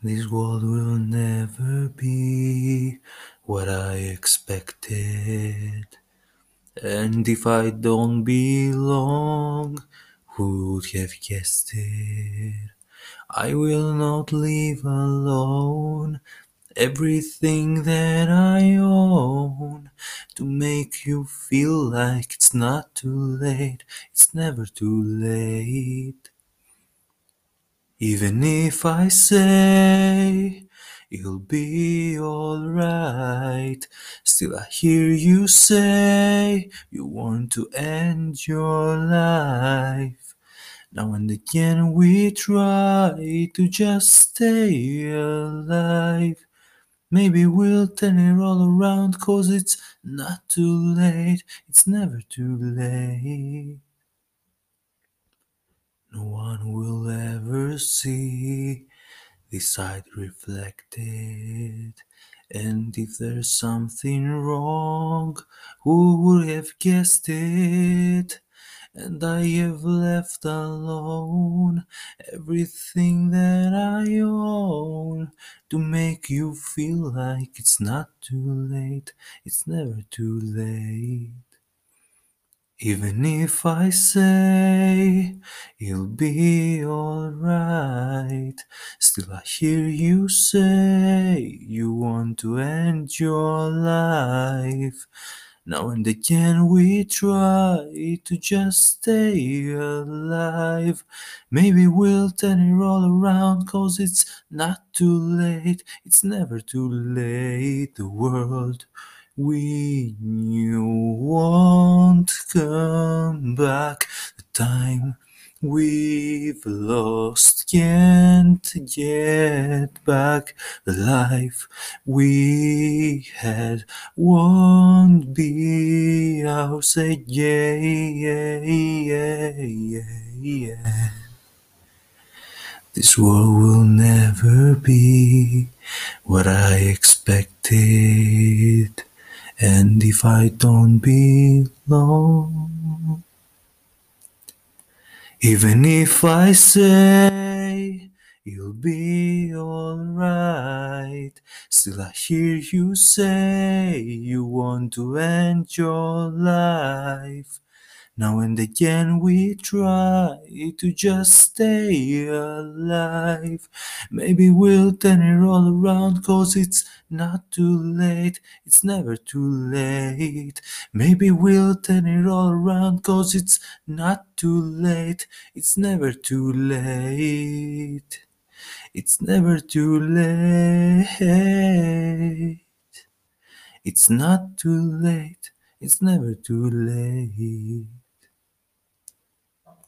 This world will never be what I expected. And if I don't belong, who would have guessed it? I will not live alone. Everything that I own to make you feel like it's not too late. It's never too late. Even if I say it'll be alright, still I hear you say you want to end your life. Now and again we try to just stay alive. Maybe we'll turn it all around cause it's not too late, it's never too late. No one will ever see this side reflected. And if there's something wrong, who would have guessed it? And I have left alone everything that I own to make you feel like it's not too late, it's never too late. Even if I say it'll be alright, still I hear you say you want to end your life. Now and again we try to just stay alive. Maybe we'll turn it all around cause it's not too late, it's never too late. The world we knew won't come back. The time we've lost can't get back. The life we had won't be ours again. This world will never be what I expected. And if I don't belong, even if I say you'll be alright, still I hear you say you want to end your life. Now and again we try to just stay alive. Maybe we'll turn it all around cause it's not too late, it's never too late. Maybe we'll turn it all around cause it's not too late, it's never too late. It's never too late. It's not too late, it's never too late.